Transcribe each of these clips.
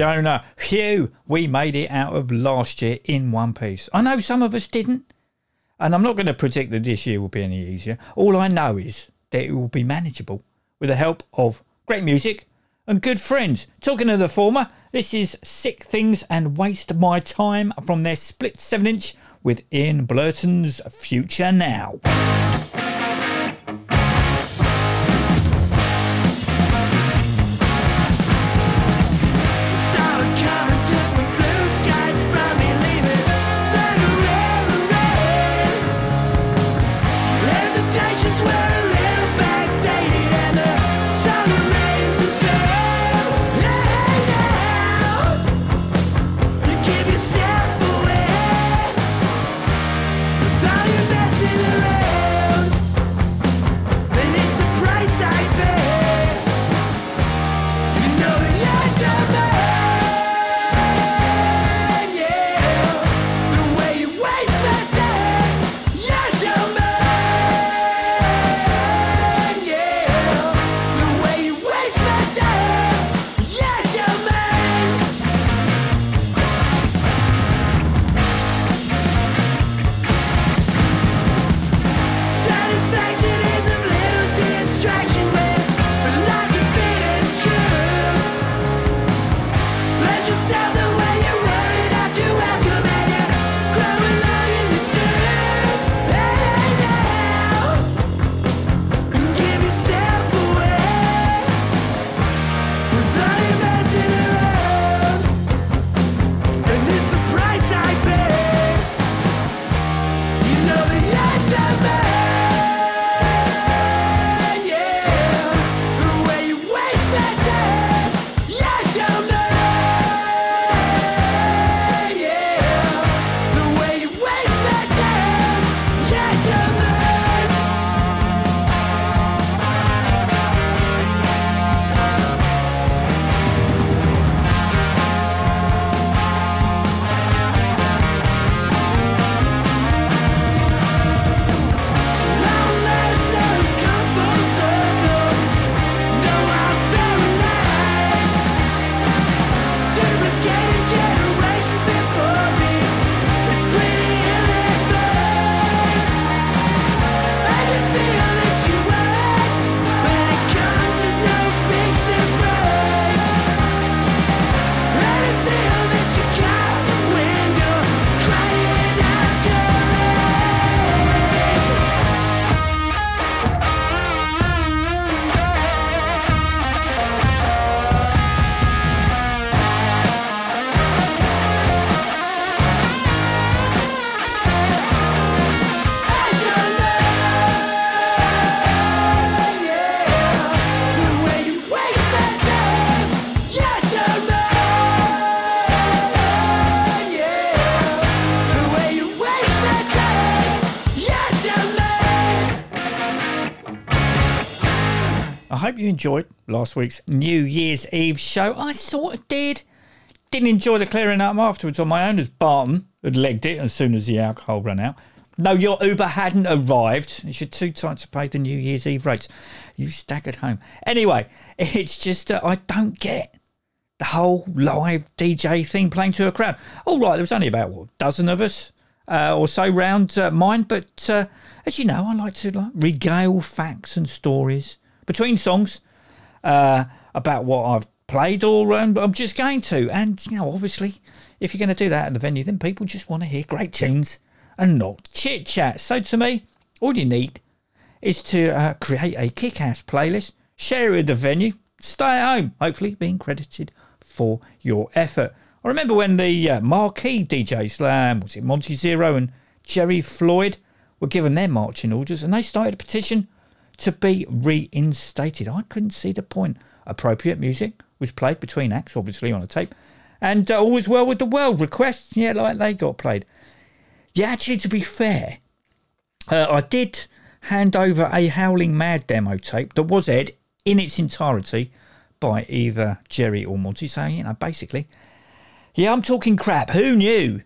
Fiona. Phew, we made it out of last year in one piece. I know some of us didn't, and I'm not going to predict that this year will be any easier. All I know is that it will be manageable with the help of great music and good friends. Talking of the former, this is Sick Things and Waste My Time from their split 7 inch with Ian Blurton's Future Now. enjoyed last week's New Year's Eve show. I sort of did. Didn't enjoy the clearing up afterwards on my own as Barton had legged it as soon as the alcohol ran out. No, your Uber hadn't arrived. You're too tight to pay the New Year's Eve rates. You staggered home. Anyway, it's just that I don't get the whole live DJ thing playing to a crowd. All right, there was only about what, a dozen of us uh, or so round uh, mine, but uh, as you know, I like to like, regale facts and stories between songs uh, about what I've played or um, I'm just going to. And, you know, obviously, if you're going to do that at the venue, then people just want to hear great tunes and not chit chat. So to me, all you need is to uh, create a kick ass playlist, share it with the venue, stay at home, hopefully being credited for your effort. I remember when the uh, marquee DJs, um, was it Monty Zero and Jerry Floyd, were given their marching orders and they started a petition to be reinstated. I couldn't see the point. Appropriate music was played between acts, obviously on a tape, and uh, all was well with the world. Requests, yeah, like they got played. Yeah, actually, to be fair, uh, I did hand over a Howling Mad demo tape that was aired in its entirety by either Jerry or Monty. So, you know, basically, yeah, I'm talking crap. Who knew?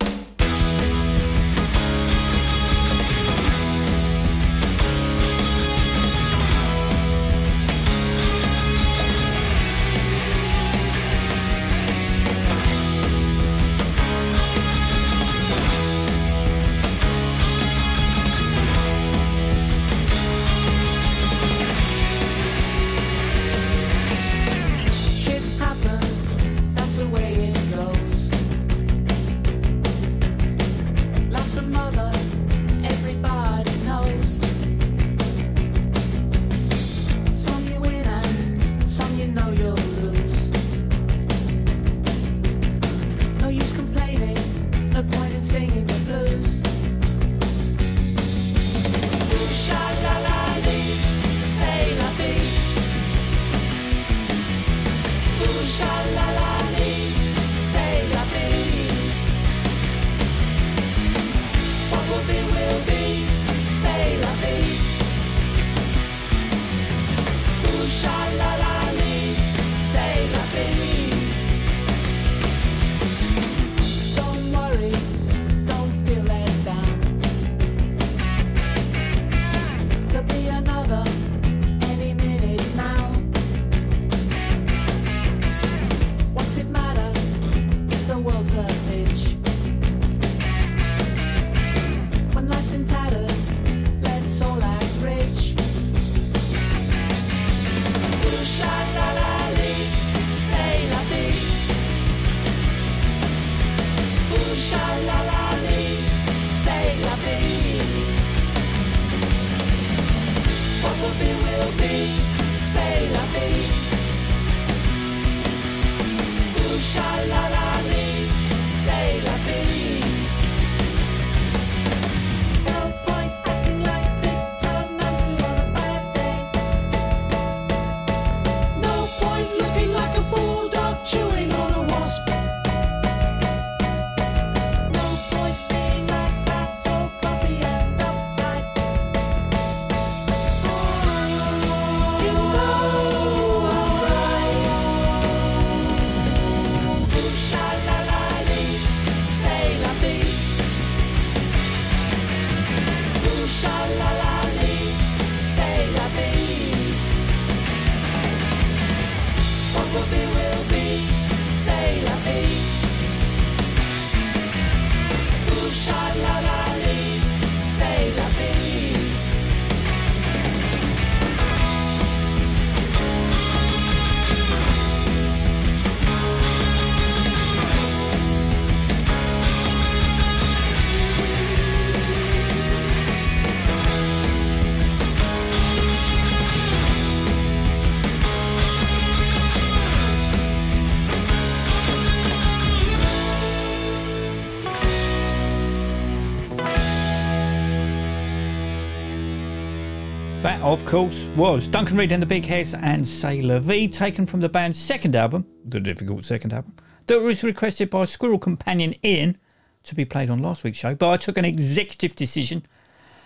Of course, was Duncan Reid and the Big Heads and C'est La Vie, taken from the band's second album, the difficult second album, that was requested by Squirrel Companion Ian to be played on last week's show. But I took an executive decision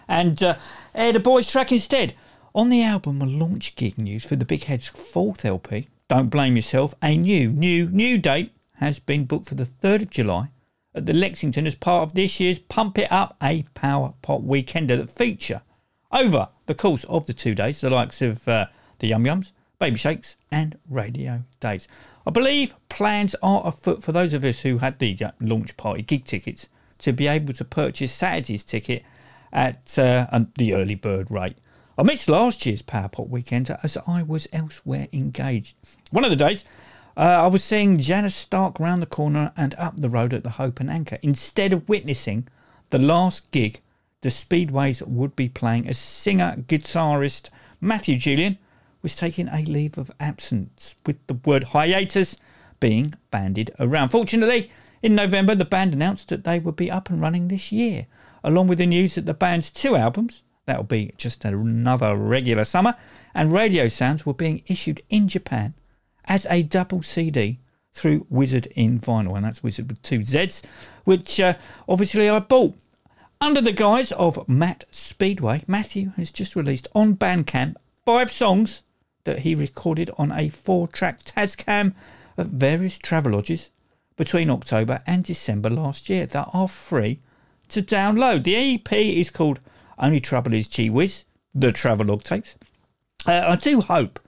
and uh, aired a boys track instead. On the album were launch gig news for the Big Heads' fourth LP. Don't blame yourself. A new, new, new date has been booked for the 3rd of July at the Lexington as part of this year's Pump It Up a Power Pop Weekender that feature over the course of the two days the likes of uh, the Yum Yums, Baby Shakes, and Radio Days. I believe plans are afoot for those of us who had the uh, launch party gig tickets to be able to purchase Saturday's ticket at uh, um, the early bird rate. I missed last year's Power Pop weekend as I was elsewhere engaged. One of the days, uh, I was seeing Janice Stark round the corner and up the road at the Hope and Anchor instead of witnessing the last gig the Speedways would be playing as singer guitarist Matthew Julian was taking a leave of absence with the word hiatus being bandied around. Fortunately, in November, the band announced that they would be up and running this year, along with the news that the band's two albums, that'll be just another regular summer, and Radio Sounds were being issued in Japan as a double CD through Wizzard in Vinyl, and that's Wizard with two Zs, which uh, obviously I bought. Under the guise of Matt Speedway, Matthew has just released on Bandcamp five songs that he recorded on a four track Tascam at various travelodges between October and December last year that are free to download. The EP is called Only Trouble Is Gee Wizz, the Travelodge tapes. Uh, I do hope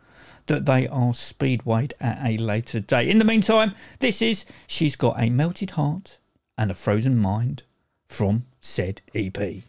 that they are speedwayed at a later date. In the meantime, this is She's Got a Melted Heart and a Frozen Mind from said EP.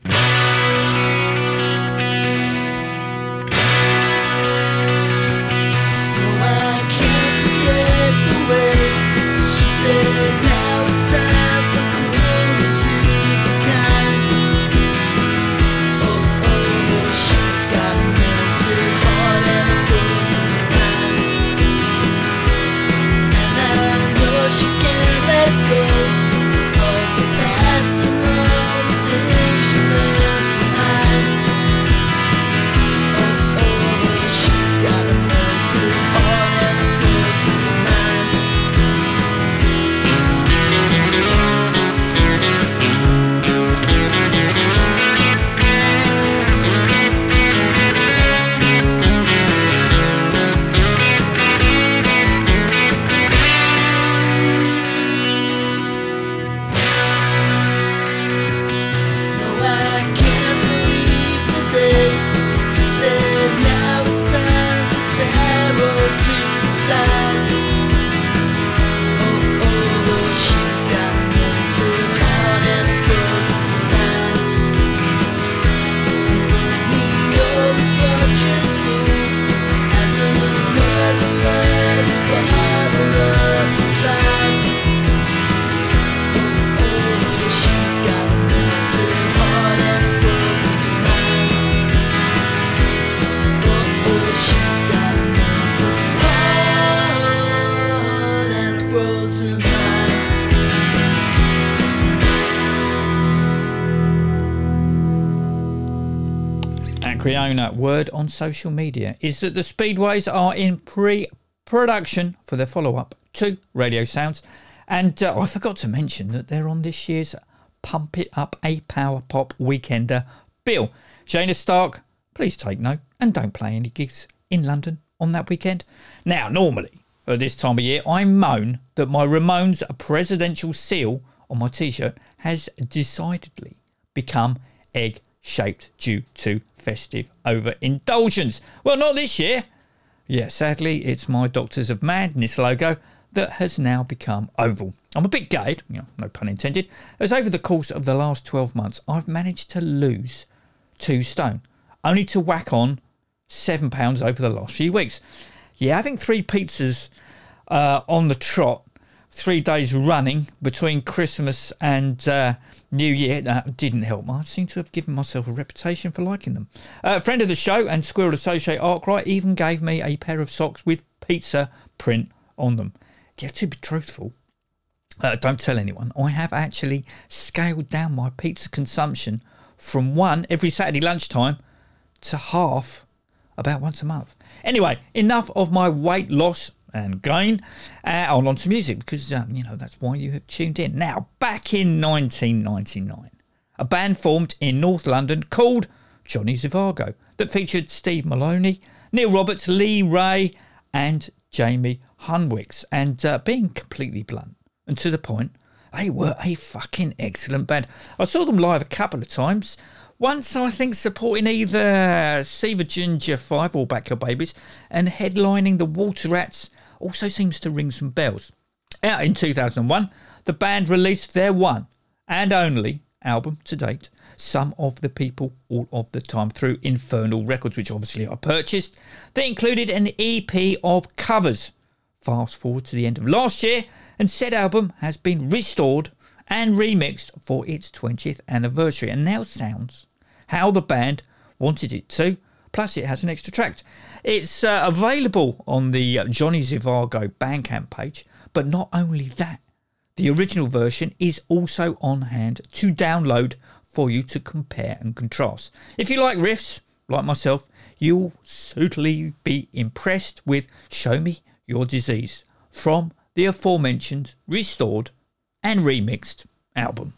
Social media is that the Speedways are in pre production for their follow up to Radio Sounds. And uh, I forgot to mention that they're on this year's Pump It Up a Power Pop Weekender bill. Shana Stark, please take note and don't play any gigs in London on that weekend. Now, normally at this time of year, I moan that my Ramones presidential seal on my t shirt has decidedly become egg shaped due to festive overindulgence. Well, not this year. Yeah, sadly, it's my Doctors of Madness logo that has now become oval. I'm a bit gutted, you know, no pun intended, as over the course of the last 12 months, I've managed to lose two stone, only to whack on seven pounds over the last few weeks. Yeah, having three pizzas uh, on the trot, three days running between Christmas and uh, New Year, that didn't help. I seem to have given myself a reputation for liking them. Uh, friend of the show and Squirrel Associate Arkwright even gave me a pair of socks with pizza print on them. Yeah, to be truthful, uh, don't tell anyone. I have actually scaled down my pizza consumption from one every Saturday lunchtime to half about once a month. Anyway, enough of my weight loss and gain. Uh, on on to music because um, you know that's why you have tuned in. Now, back in 1999, a band formed in North London called Johnny Zhivago that featured Steve Maloney, Neil Roberts, Lee Ray, and Jamie Hunwicks. And uh, being completely blunt and to the point, They were a fucking excellent band. I saw them live a couple of times. Once, I think, supporting either Silver Ginger 5 or Backyard Babies, and headlining the Water Rats also seems to ring some bells. Out in 2001, the band released their one and only album to date, Some of the People All of the Time, through Infernal Records, which obviously I purchased. They included an EP of covers. Fast forward to the end of last year, and said album has been restored and remixed for its 20th anniversary, and now sounds how the band wanted it to. Plus, it has an extra track. It's uh, available on the uh, Johnny Zhivago Bandcamp page, but not only that, the original version is also on hand to download for you to compare and contrast. If you like riffs, like myself, you'll certainly be impressed with Show Me Your Disease from the aforementioned, restored, and remixed album.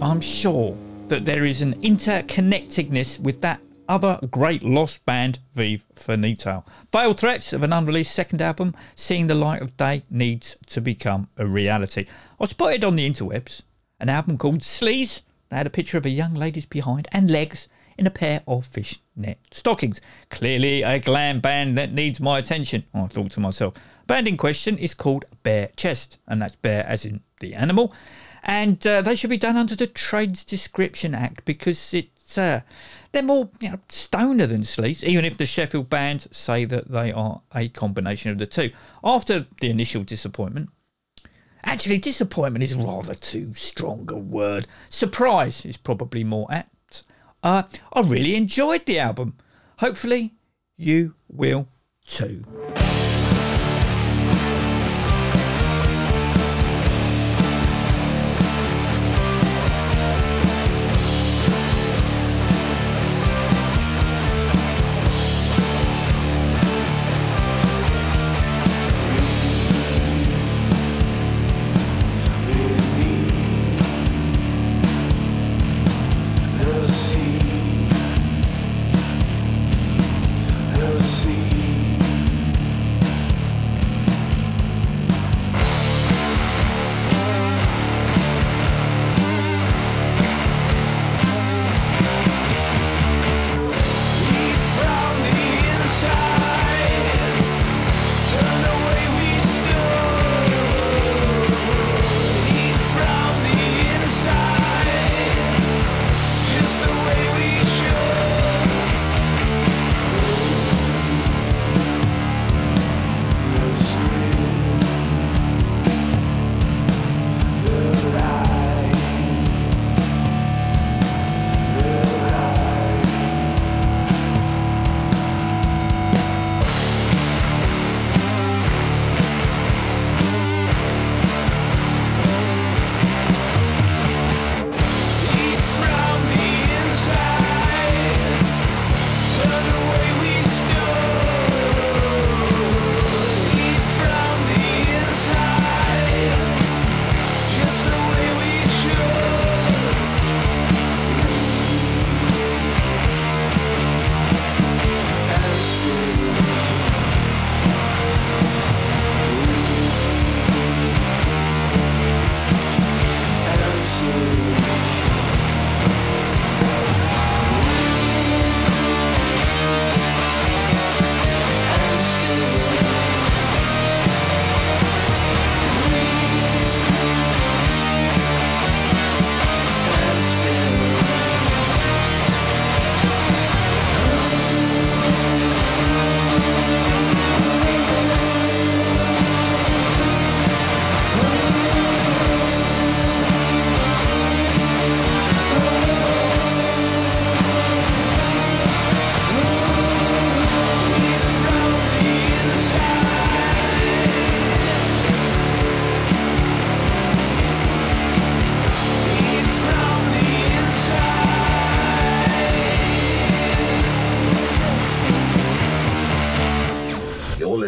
I'm sure that there is an interconnectedness with that other great lost band, Vive Finito. Veiled threats of an unreleased second album seeing the light of day needs to become a reality. I spotted on the interwebs an album called Sleaze They had a picture of a young lady's behind and legs in a pair of fishnet stockings. Clearly a glam band that needs my attention, I thought to myself. Band in question is called Bear Chest, and that's bear as in the animal. And uh, they should be done under the Trades Description Act because it's uh, they're more you know, stoner than sleaze, even if the Sheffield band say that they are a combination of the two. After the initial disappointment, Actually, disappointment is rather too strong a word. Surprise is probably more apt. Uh, I really enjoyed the album. Hopefully, you will too.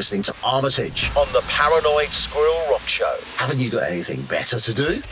Listening to Armitage on the Paranoid Squirrel Rock Show. Haven't you got anything better to do?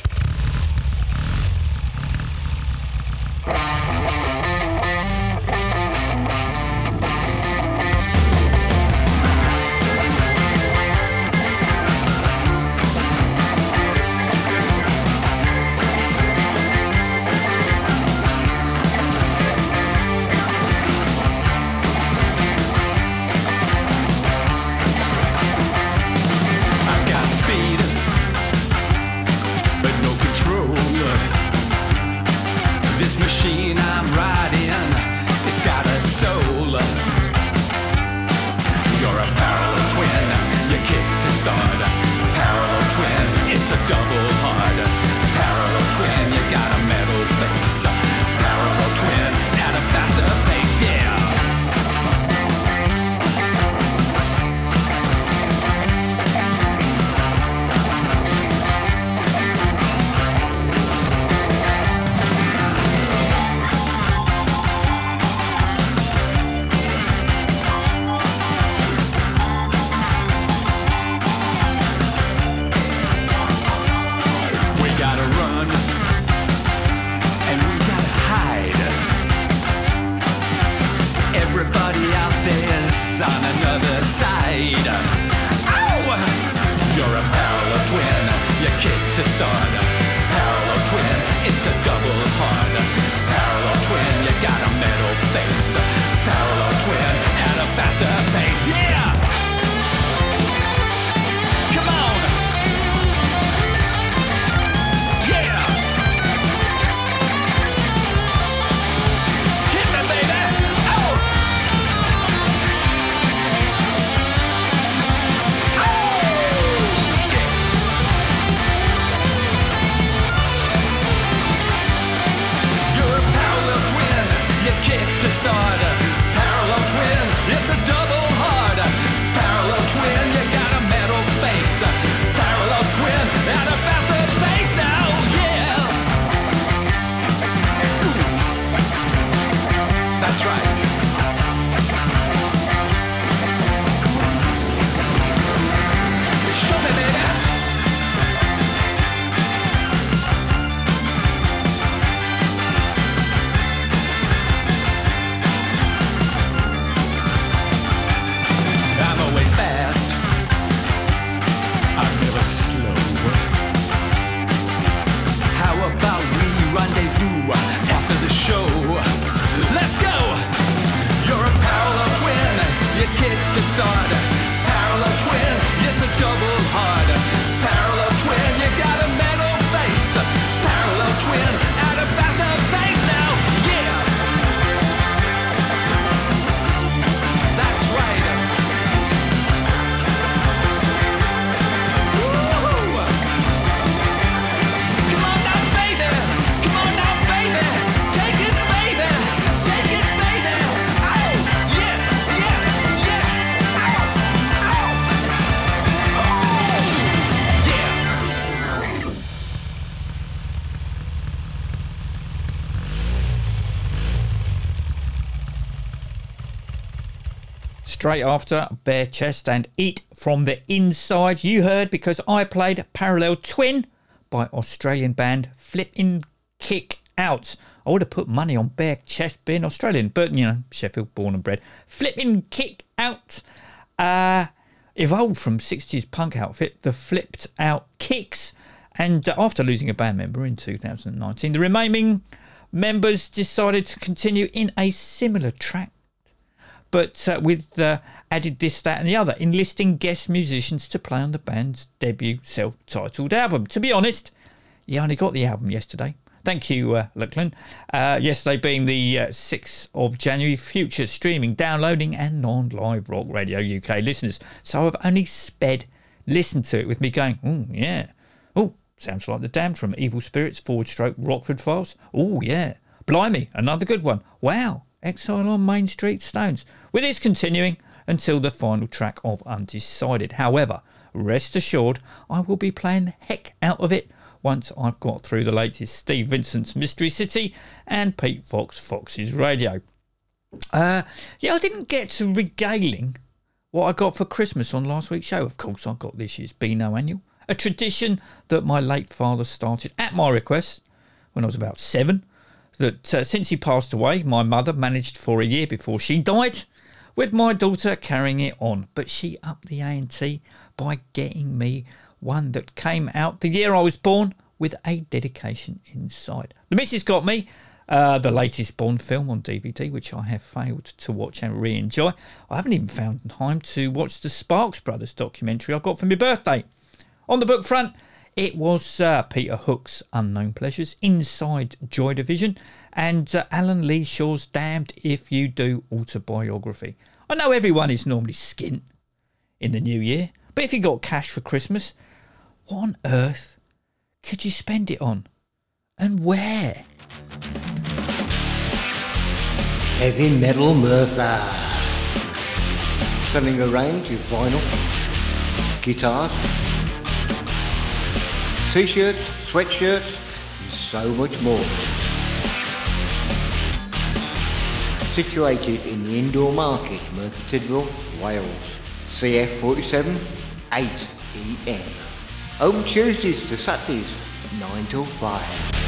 Straight after Bear Chest and Eat from the Inside, you heard because I played Parallel Twin by Australian band Flippin' Kick Out. I would have put money on Bear Chest being Australian, but you know, Sheffield born and bred. Flippin' Kick Out uh, evolved from 60s punk outfit, the Flipped Out Kicks. And after losing a band member in 2019, the remaining members decided to continue in a similar track but uh, with uh, added this, that, and the other, enlisting guest musicians to play on the band's debut self titled album. To be honest, you only got the album yesterday. Thank you, uh, Lachlan. Uh, yesterday being the uh, 6th of January, future streaming, downloading, and non live Rock Radio UK listeners. So I've only sped listened to it with me going, oh, yeah. Oh, sounds like the damned from Evil Spirits, forward stroke, Rockford Files. Oh, yeah. Blimey, another good one. Wow. Exile on Main Street Stones, with this continuing until the final track of Undecided. However, rest assured, I will be playing the heck out of it once I've got through the latest Steve Vincent's Mystery City and Pete Fox Fox's Radio. Uh, yeah, I didn't get to regaling what I got for Christmas on last week's show. Of course, I got this year's Beano Annual, a tradition that my late father started at my request when I was about seven that uh, since he passed away, my mother managed for a year before she died, with my daughter carrying it on. But she upped the A&T by getting me one that came out the year I was born with a dedication inside. The missus got me uh, the latest Bond film on DVD, which I have failed to watch and re-enjoy. I haven't even found time to watch the Sparks Brothers documentary I got for my birthday. On the book front, it was uh, Peter Hook's Unknown Pleasures, Inside Joy Division, and uh, Alan Lee Shaw's Damned If You Do autobiography. I know everyone is normally skint in the new year, but if you got cash for Christmas, what on earth could you spend it on? And where? Heavy Metal Merthyr. Selling a range of vinyl, guitars, t-shirts, sweatshirts, and so much more. Situated in the indoor market, Merthyr Tydfil, Wales. CF47 8EN. Open Tuesdays to Saturdays, 9 till 5.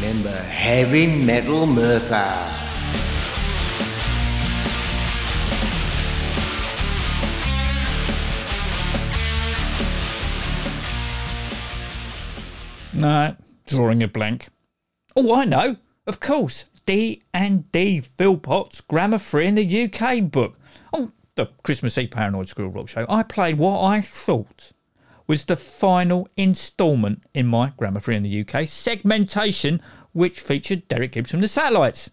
Remember, heavy metal Merthyr. No, drawing a blank. Oh, I know. Of course, D and D Philpott's Grammar Free in the UK book. On the Christmas Eve Paranoid Squirrel Rock show, I played what I thought was the final instalment in my Grammar Free in the UK segmentation, which featured Derek Gibbs from the Satellites.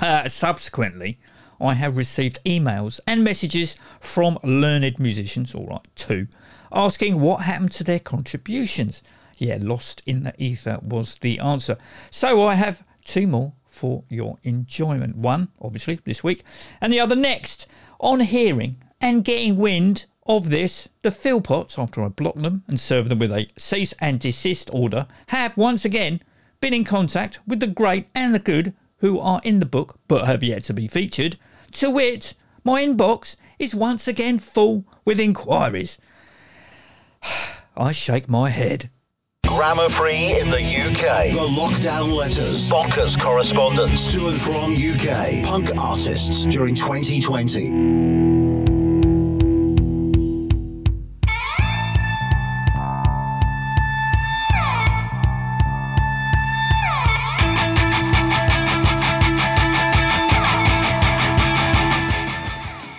Uh, subsequently, I have received emails and messages from learned musicians, all right, two, asking what happened to their contributions. Yeah, lost in the ether was the answer. So I have two more for your enjoyment. One, obviously, this week, and the other next. On hearing and getting wind of this, the Philpotts, after I blocked them and served them with a cease and desist order, have once again been in contact with the great and the good who are in the book but have yet to be featured. To wit, my inbox is once again full with inquiries. I shake my head. Grammar Free in the UK. The Lockdown Letters. Bonkers correspondence to and from UK. Punk artists during 2020.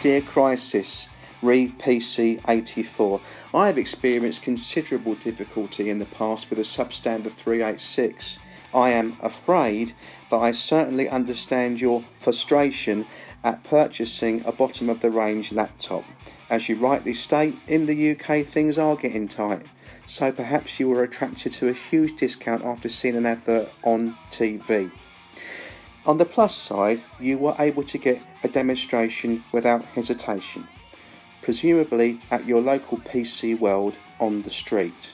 Dear Crisis, re PC 84. I have experienced considerable difficulty in the past with a substandard 386. I am afraid that I certainly understand your frustration at purchasing a bottom of the range laptop. As you rightly state, in the UK things are getting tight. So perhaps you were attracted to a huge discount after seeing an advert on TV. On the plus side, you were able to get a demonstration without hesitation, presumably at your local PC World on the street.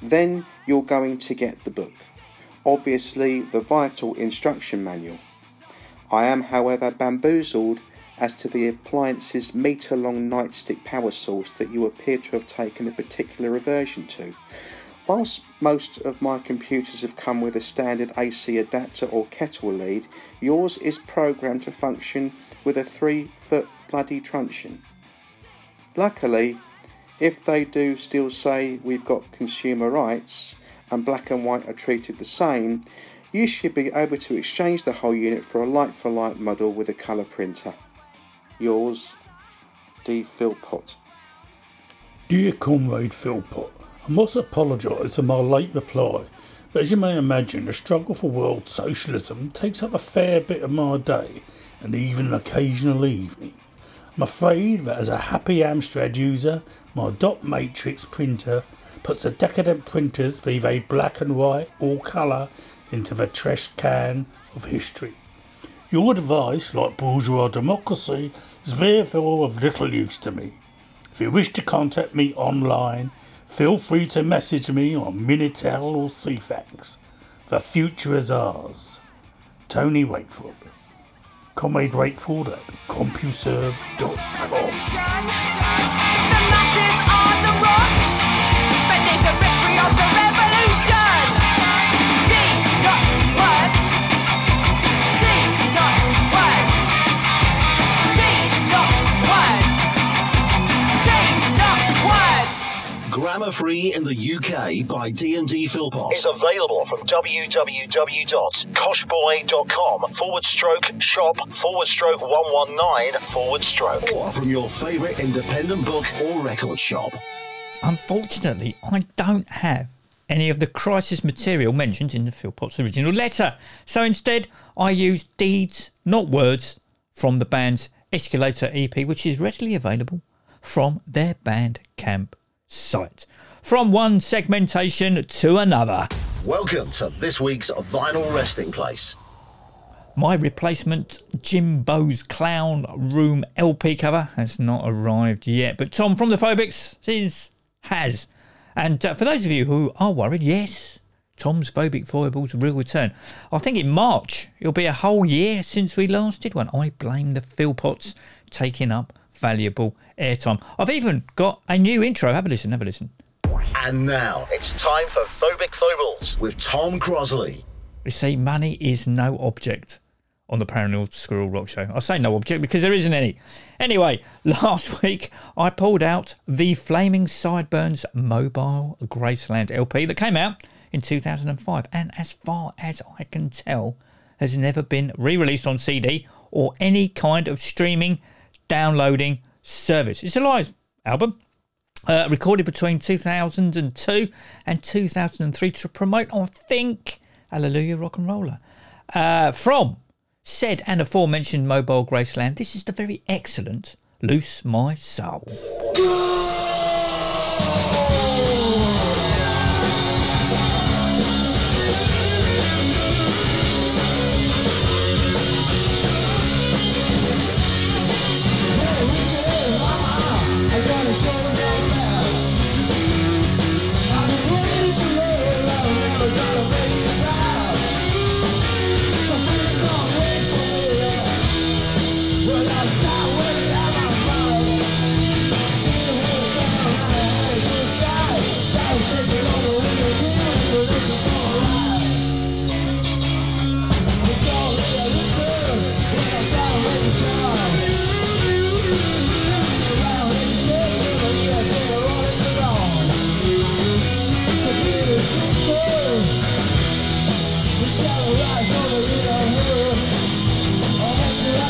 Then you're going to get the book, obviously the vital instruction manual. I am, however, bamboozled as to the appliance's metre long nightstick power source that you appear to have taken a particular aversion to. Whilst most of my computers have come with a standard AC adapter or kettle lead, yours is programmed to function with a 3 foot bloody truncheon. Luckily, if they do still say we've got consumer rights and black and white are treated the same, you should be able to exchange the whole unit for a light for light model with a colour printer. Yours, D. Philpott. Dear Comrade Philpott, I must apologise for my late reply, but as you may imagine, the struggle for world socialism takes up a fair bit of my day and even an occasional evening. I'm afraid that as a happy Amstrad user, my dot matrix printer puts the decadent printers, be they black and white or colour, into the trash can of history. Your advice, like bourgeois democracy, is therefore of little use to me. If you wish to contact me online, feel free to message me on Minitel or Ceefax. The future is ours. Tony Wakeford. Comrade Wakeford at CompuServe.com. Grammar Free in the UK by D&D Philpott is available from www.koshboy.com forward stroke shop forward stroke 119 forward stroke or from your favourite independent book or record shop. Unfortunately, I don't have any of the crisis material mentioned in the Philpott's original letter. So instead, I use deeds, not words, from the band's Escalator EP, which is readily available from their Bandcamp site. From one segmentation to another. Welcome to this week's Vinyl Resting Place. My replacement Jimbo's Clown Room LP cover has not arrived yet, but Tom from the Phobics says has. And uh, for those of you who are worried, yes, Tom's Phobic Foibles will return. I think in March it'll be a whole year since we last did one. I blame the Philpotts taking up valuable airtime. I've even got a new intro. Have a listen, have a listen. And now it's time for Phobic Foibles with Tom Crosley. You see, money is no object on the Paranormal Squirrel Rock Show. I say no object because there isn't any. Anyway, last week I pulled out the Flaming Sideburns Mobile Graceland LP that came out in 2005, and as far as I can tell, has never been re released on CD or any kind of streaming, downloading service. It's a live album. Uh, recorded between 2002 and 2003 to promote, I think, Hallelujah Rock and Roller. Uh, from said and aforementioned Mobile Graceland, this is the very excellent Loose My Soul.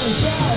Ormai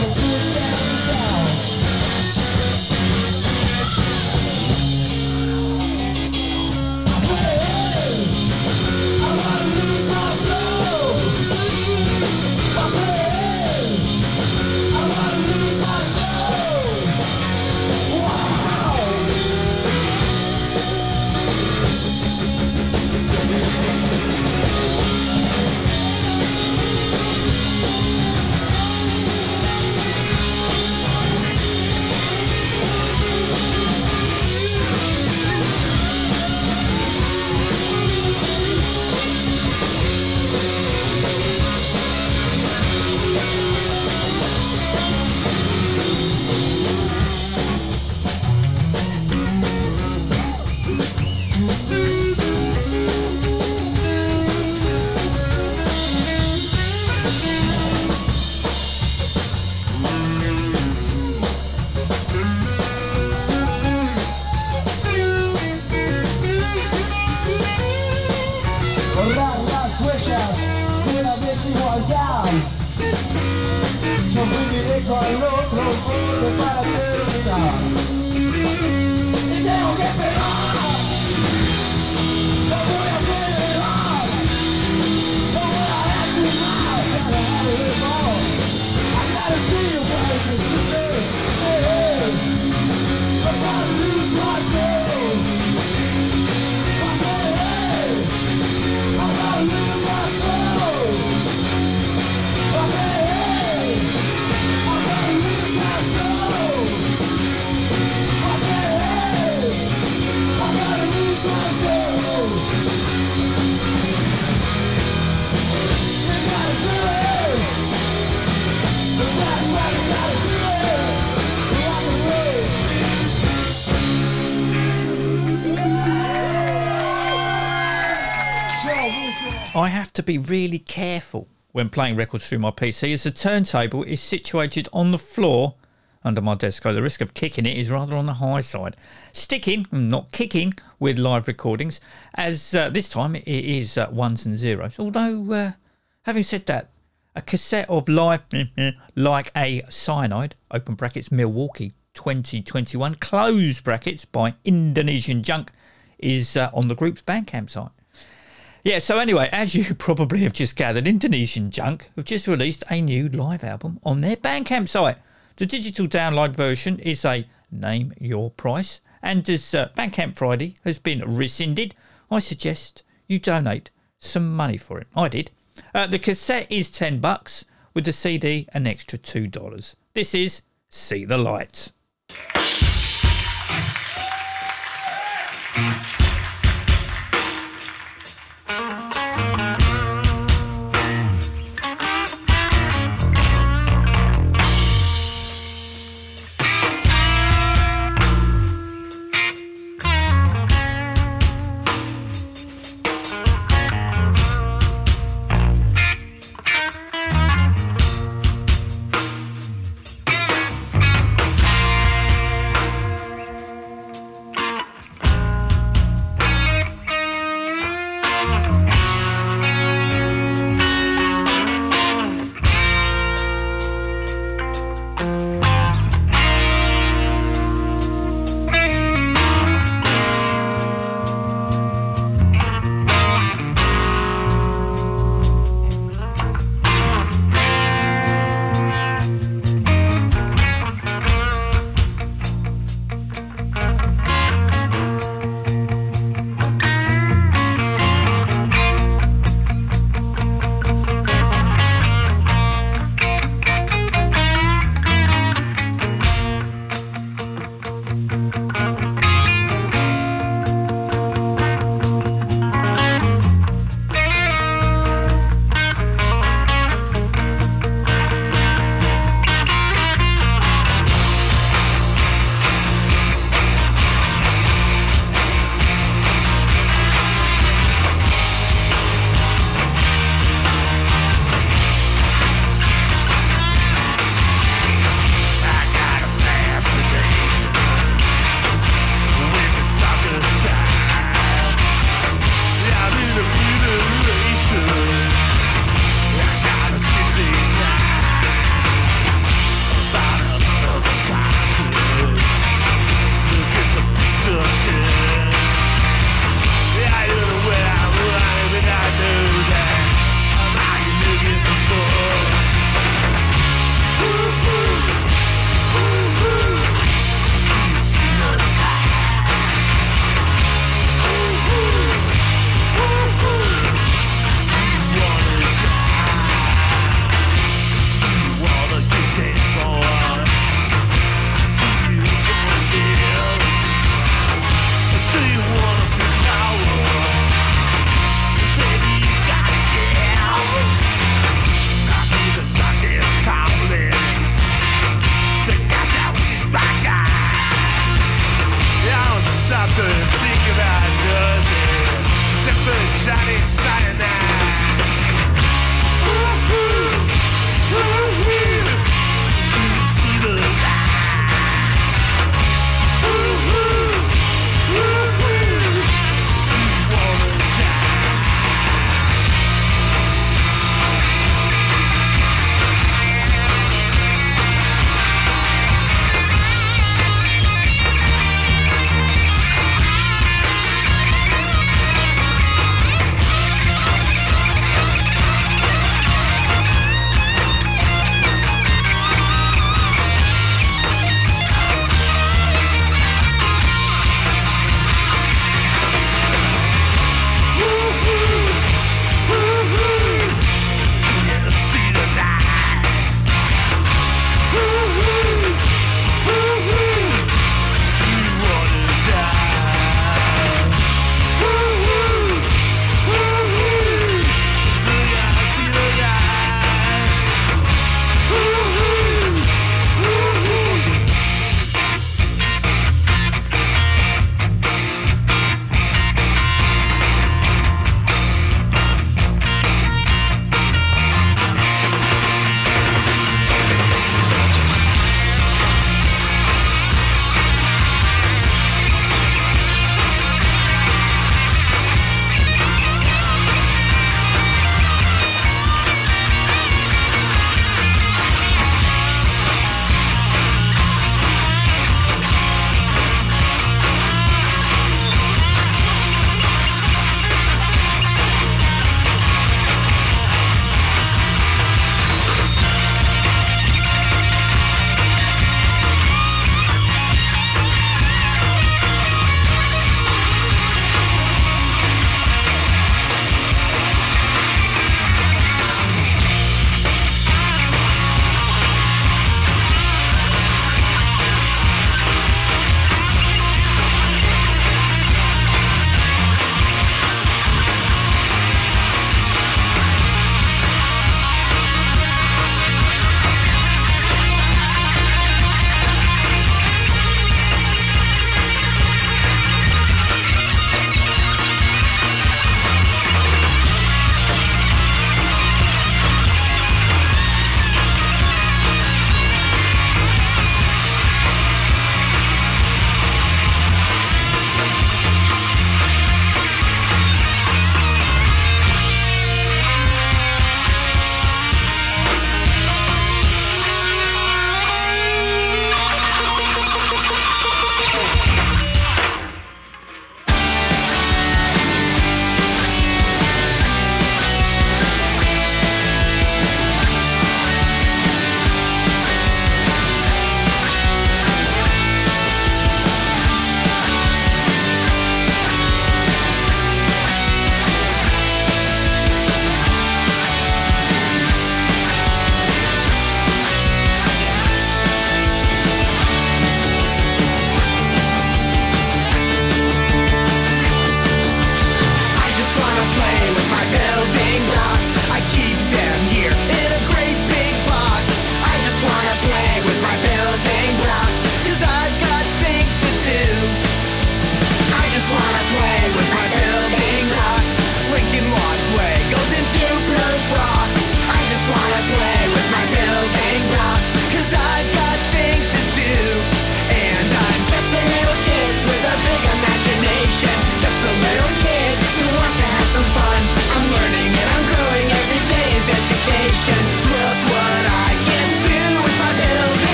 I have to be really careful when playing records through my PC as the turntable is situated on the floor under my desk, so the risk of kicking it is rather on the high side. Sticking, not kicking, with live recordings, as uh, this time it is uh, ones and zeros. Although, uh, having said that, a cassette of live like a cyanide, open brackets Milwaukee 2021, close brackets by Indonesian Junk, is uh, on the group's Bandcamp site. Yeah, so anyway, as you probably have just gathered, Indonesian Junk have just released a new live album on their Bandcamp site. The digital download version is a name your price, and as uh, Bandcamp Friday has been rescinded, I suggest you donate some money for it. I did. Uh, the cassette is 10 bucks, with the CD an extra $2. This is See the Lights.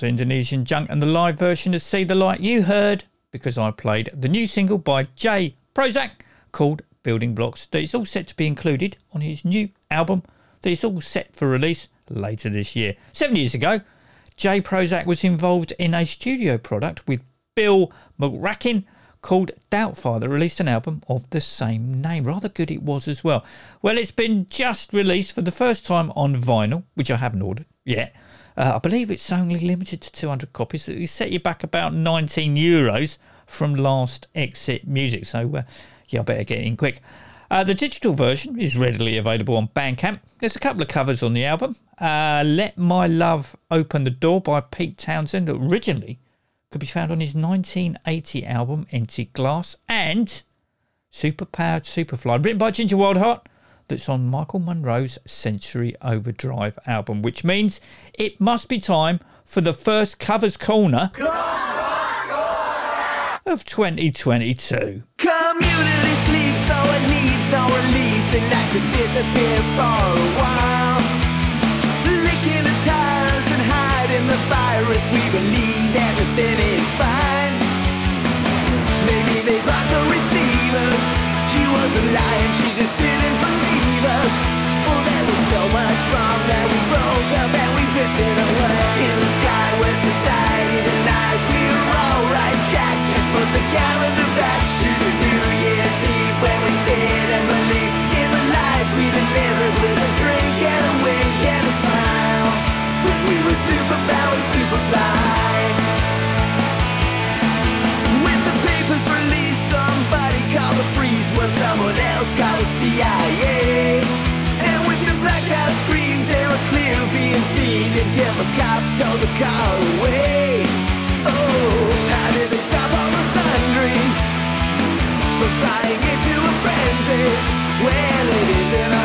After Indonesian Junk and the live version of See the Light you heard because I played the new single by J Prozac called Building Blocks that is all set to be included on his new album that is all set for release later this year. Seven years ago, J Prozac was involved in a studio product with Bill McRackin called Doubtfire that released an album of the same name. Rather good it was as well. Well, it's been just released for the first time on vinyl, which I haven't ordered yet. Uh, I believe it's only limited to 200 copies. It set you back about 19 euros from last exit music. So, uh, yeah, I better get in quick. Uh, the digital version is readily available on Bandcamp. There's a couple of covers on the album. Uh, Let My Love Open the Door by Pete Townshend, originally could be found on his 1980 album Empty Glass, and Superpowered Superfly, written by Ginger Wildheart, that's on Michael Monroe's Century Overdrive album, which means it must be time for the first covers corner of 2022. Community sleeps, though it needs no. It likes to disappear for a while. Licking its tires and hiding the virus. We believe everything is fine. Maybe they the receivers. She wasn't lying, she just didn't. There was so much wrong that we broke up and we drifted away. In the sky where society denies we were alright, Jack. Just put the calendar back to the New Year's Eve when we and believe in the lies we delivered with a drink and a wink and a smile. When we were superpowered, superfly. With the papers released, somebody called the freeze, someone else called the CIA. The cops told the car away. Oh, how did they stop all the sundry from flying into a frenzy? Well, it isn't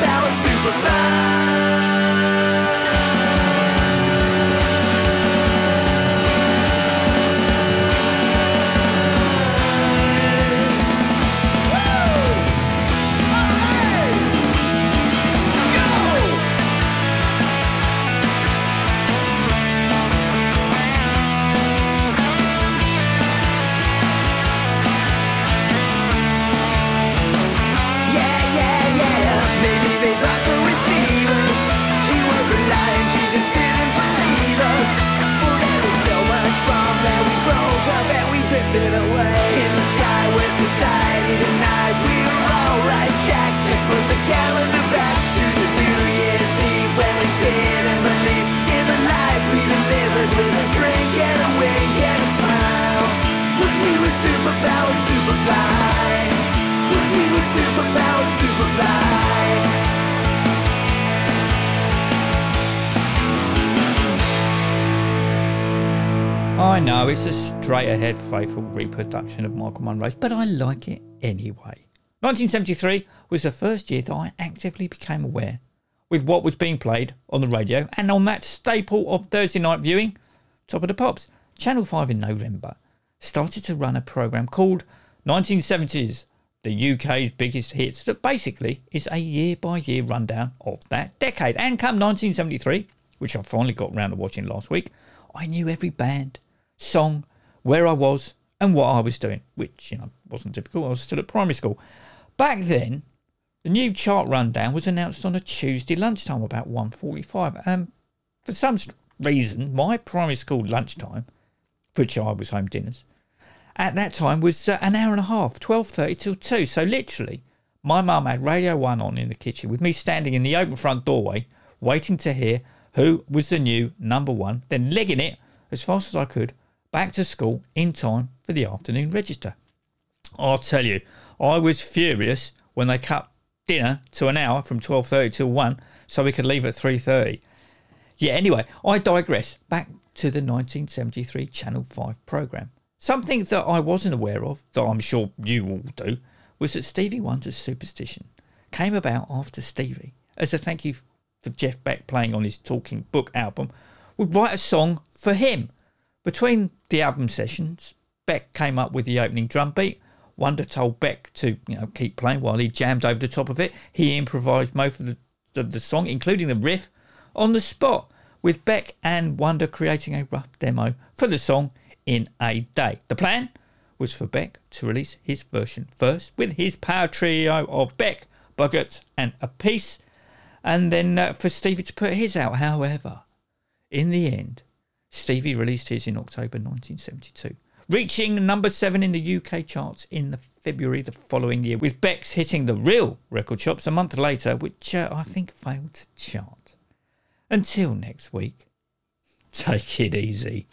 were I know it's a straight ahead faithful reproduction of Michael Monroe's, but I like it anyway. 1973 was the first year that I actively became aware with what was being played on the radio and on that staple of Thursday night viewing, Top of the Pops. Channel 5 in November started to run a programme called 1970s, the UK's biggest hits, that basically is a year by year rundown of that decade. And come 1973, which I finally got round to watching last week, I knew every band, song, where I was, and what I was doing, which, you know, wasn't difficult. I was still at primary school. Back then, the new chart rundown was announced on a Tuesday lunchtime about 1.45. And for some reason, my primary school lunchtime, which I was home dinners, at that time was uh, an hour and a half, 12.30 till 2. So literally, my mum had Radio 1 on in the kitchen with me standing in the open front doorway waiting to hear who was the new number one, then legging it as fast as I could back to school in time for the afternoon register. I'll tell you, I was furious when they cut dinner to an hour from 12.30 till 1 so we could leave at 3.30. Yeah, anyway, I digress. Back to the 1973 Channel 5 programme. Something that I wasn't aware of, that I'm sure you all do, was that Stevie Wonder's Superstition came about after Stevie as a thank you for Jeff Beck playing on his Talking Book album, would write a song for him. Between the album sessions, Beck came up with the opening drum beat. Wonder told Beck to, you know, keep playing while he jammed over the top of it. He improvised most of the, of the song, including the riff, on the spot, with Beck and Wonder creating a rough demo for the song in a day. The plan was for Beck to release his version first with his power trio of Beck, Bogert, and Appice, and then uh, for Stevie to put his out. However, in the end, Stevie released his in October 1972, reaching number seven in the UK charts in the February the following year, with Beck's hitting the real record shops a month later, which uh, I think failed to chart. Until next week, take it easy.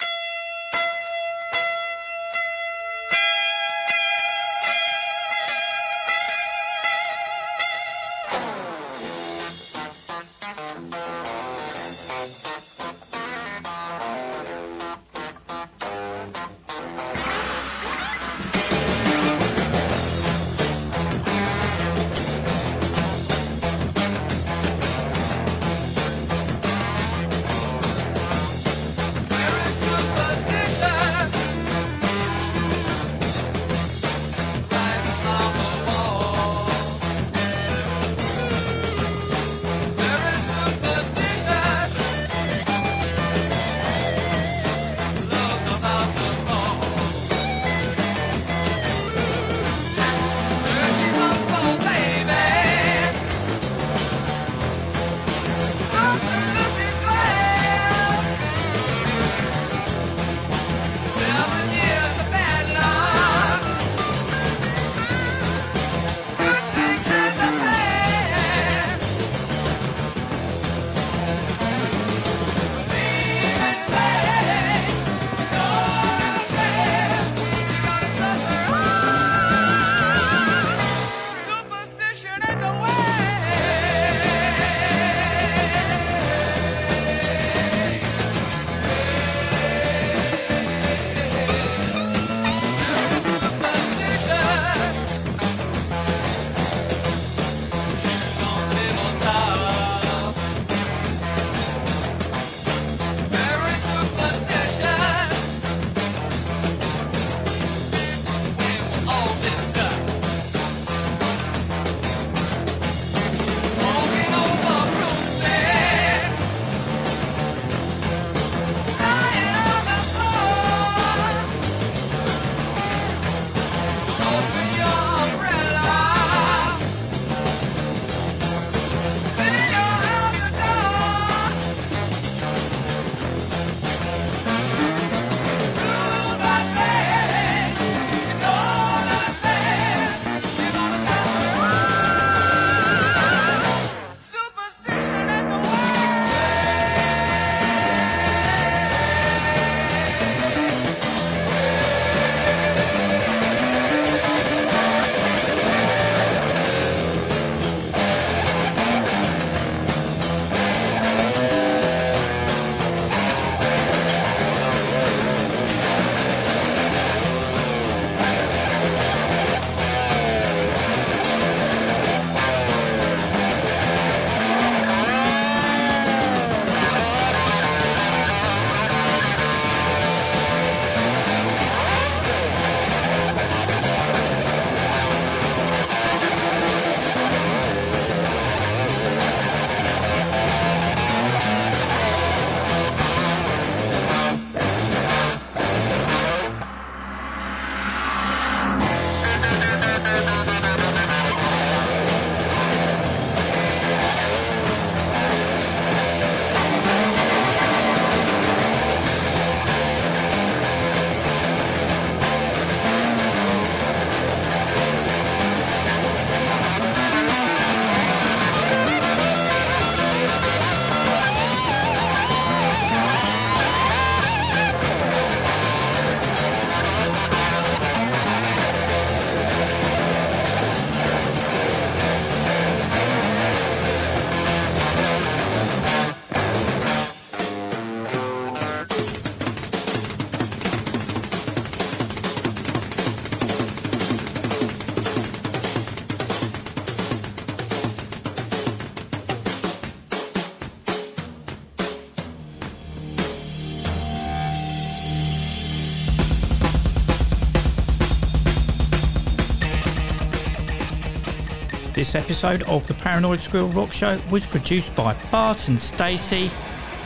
This episode of the Paranoid Squirrel Rock Show was produced by Bart and Stacey,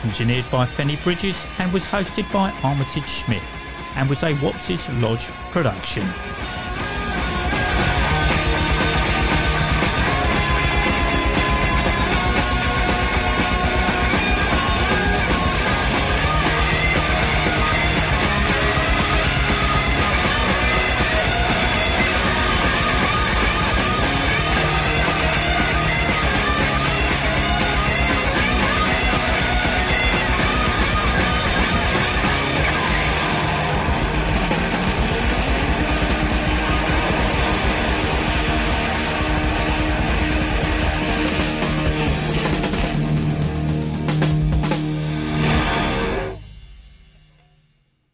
engineered by Fenny Bridges, and was hosted by Armitage Schmidt, and was a Wops's Lodge production.